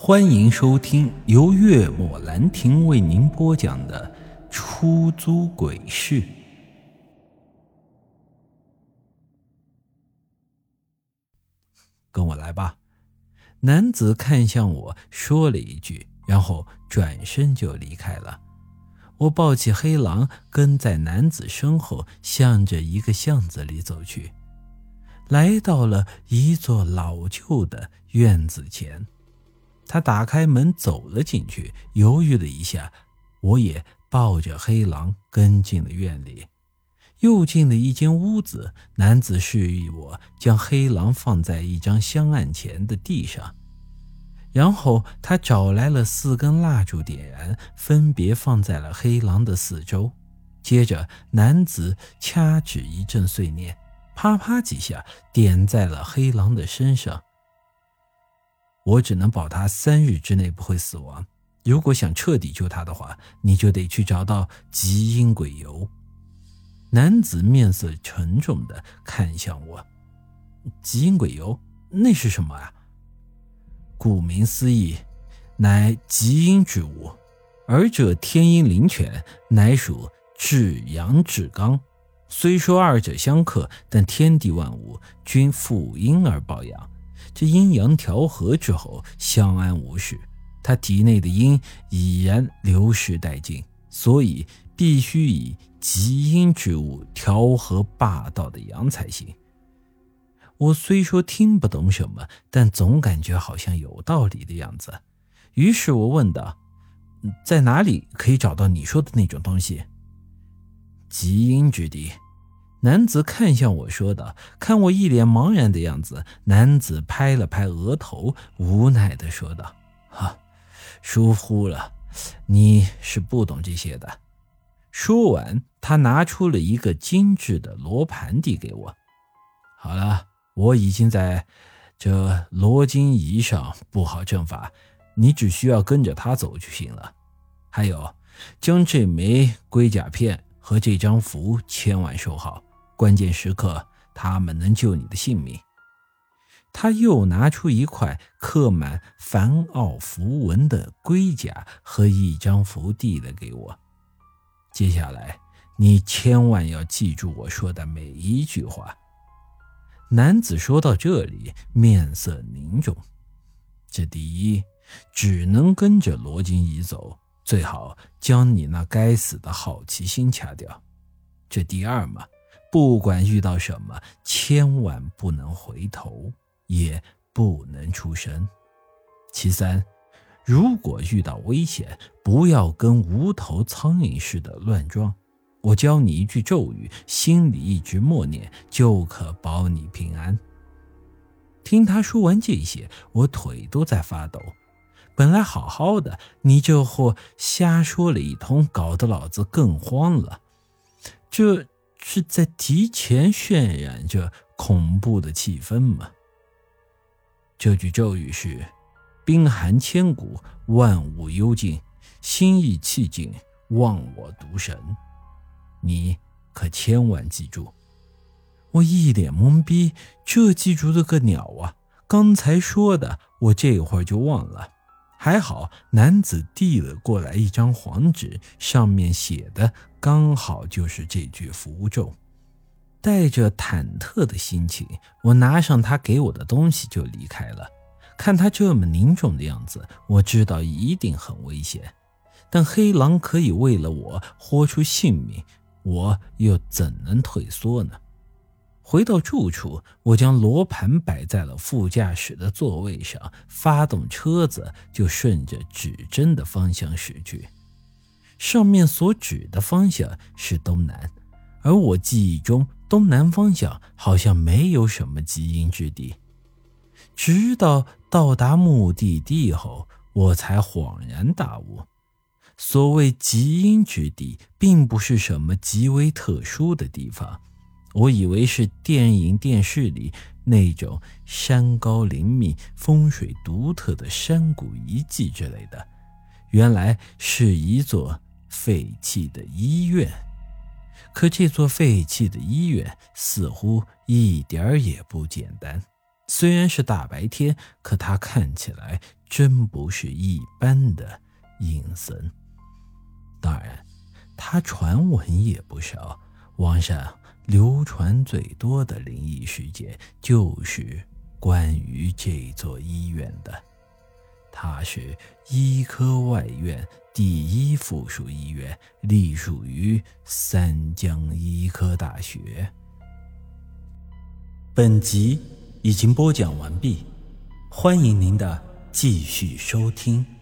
欢迎收听由月末兰亭为您播讲的《出租鬼市》。跟我来吧。男子看向我说了一句，然后转身就离开了。我抱起黑狼，跟在男子身后，向着一个巷子里走去，来到了一座老旧的院子前。他打开门走了进去，犹豫了一下，我也抱着黑狼跟进了院里，又进了一间屋子。男子示意我将黑狼放在一张香案前的地上，然后他找来了四根蜡烛，点燃，分别放在了黑狼的四周。接着，男子掐指一阵碎念，啪啪几下点在了黑狼的身上。我只能保他三日之内不会死亡。如果想彻底救他的话，你就得去找到极阴鬼油。男子面色沉重的看向我：“极阴鬼油，那是什么啊？”顾名思义，乃极阴之物，而这天阴灵泉乃属至阳至刚。虽说二者相克，但天地万物均负阴而抱阳。这阴阳调和之后，相安无事。他体内的阴已然流失殆尽，所以必须以极阴之物调和霸道的阳才行。我虽说听不懂什么，但总感觉好像有道理的样子。于是我问道：“在哪里可以找到你说的那种东西？”极阴之地。男子看向我说道：“看我一脸茫然的样子，男子拍了拍额头，无奈的说道：‘哈，疏忽了，你是不懂这些的。’说完，他拿出了一个精致的罗盘递给我。好了，我已经在这罗金仪上布好阵法，你只需要跟着他走就行了。还有，将这枚龟甲片和这张符千万收好。”关键时刻，他们能救你的性命。他又拿出一块刻满梵奥符文的龟甲和一张符递了给我。接下来，你千万要记住我说的每一句话。男子说到这里，面色凝重。这第一，只能跟着罗金怡走，最好将你那该死的好奇心掐掉。这第二嘛。不管遇到什么，千万不能回头，也不能出声。其三，如果遇到危险，不要跟无头苍蝇似的乱撞。我教你一句咒语，心里一直默念，就可保你平安。听他说完这些，我腿都在发抖。本来好好的，你这货瞎说了一通，搞得老子更慌了。这。是在提前渲染着恐怖的气氛吗？这句咒语是：“冰寒千古，万物幽静，心意气静，忘我独神。”你可千万记住！我一脸懵逼，这记住了个鸟啊！刚才说的，我这会儿就忘了。还好，男子递了过来一张黄纸，上面写的刚好就是这句符咒。带着忐忑的心情，我拿上他给我的东西就离开了。看他这么凝重的样子，我知道一定很危险。但黑狼可以为了我豁出性命，我又怎能退缩呢？回到住处，我将罗盘摆在了副驾驶的座位上，发动车子就顺着指针的方向驶去。上面所指的方向是东南，而我记忆中东南方向好像没有什么极阴之地。直到到达目的地后，我才恍然大悟：所谓极阴之地，并不是什么极为特殊的地方。我以为是电影、电视里那种山高林密、风水独特的山谷遗迹之类的，原来是一座废弃的医院。可这座废弃的医院似乎一点儿也不简单。虽然是大白天，可它看起来真不是一般的阴森。当然，他传闻也不少，网上流传最多的灵异事件就是关于这座医院的。它是医科外院第一附属医院，隶属于三江医科大学。本集已经播讲完毕，欢迎您的继续收听。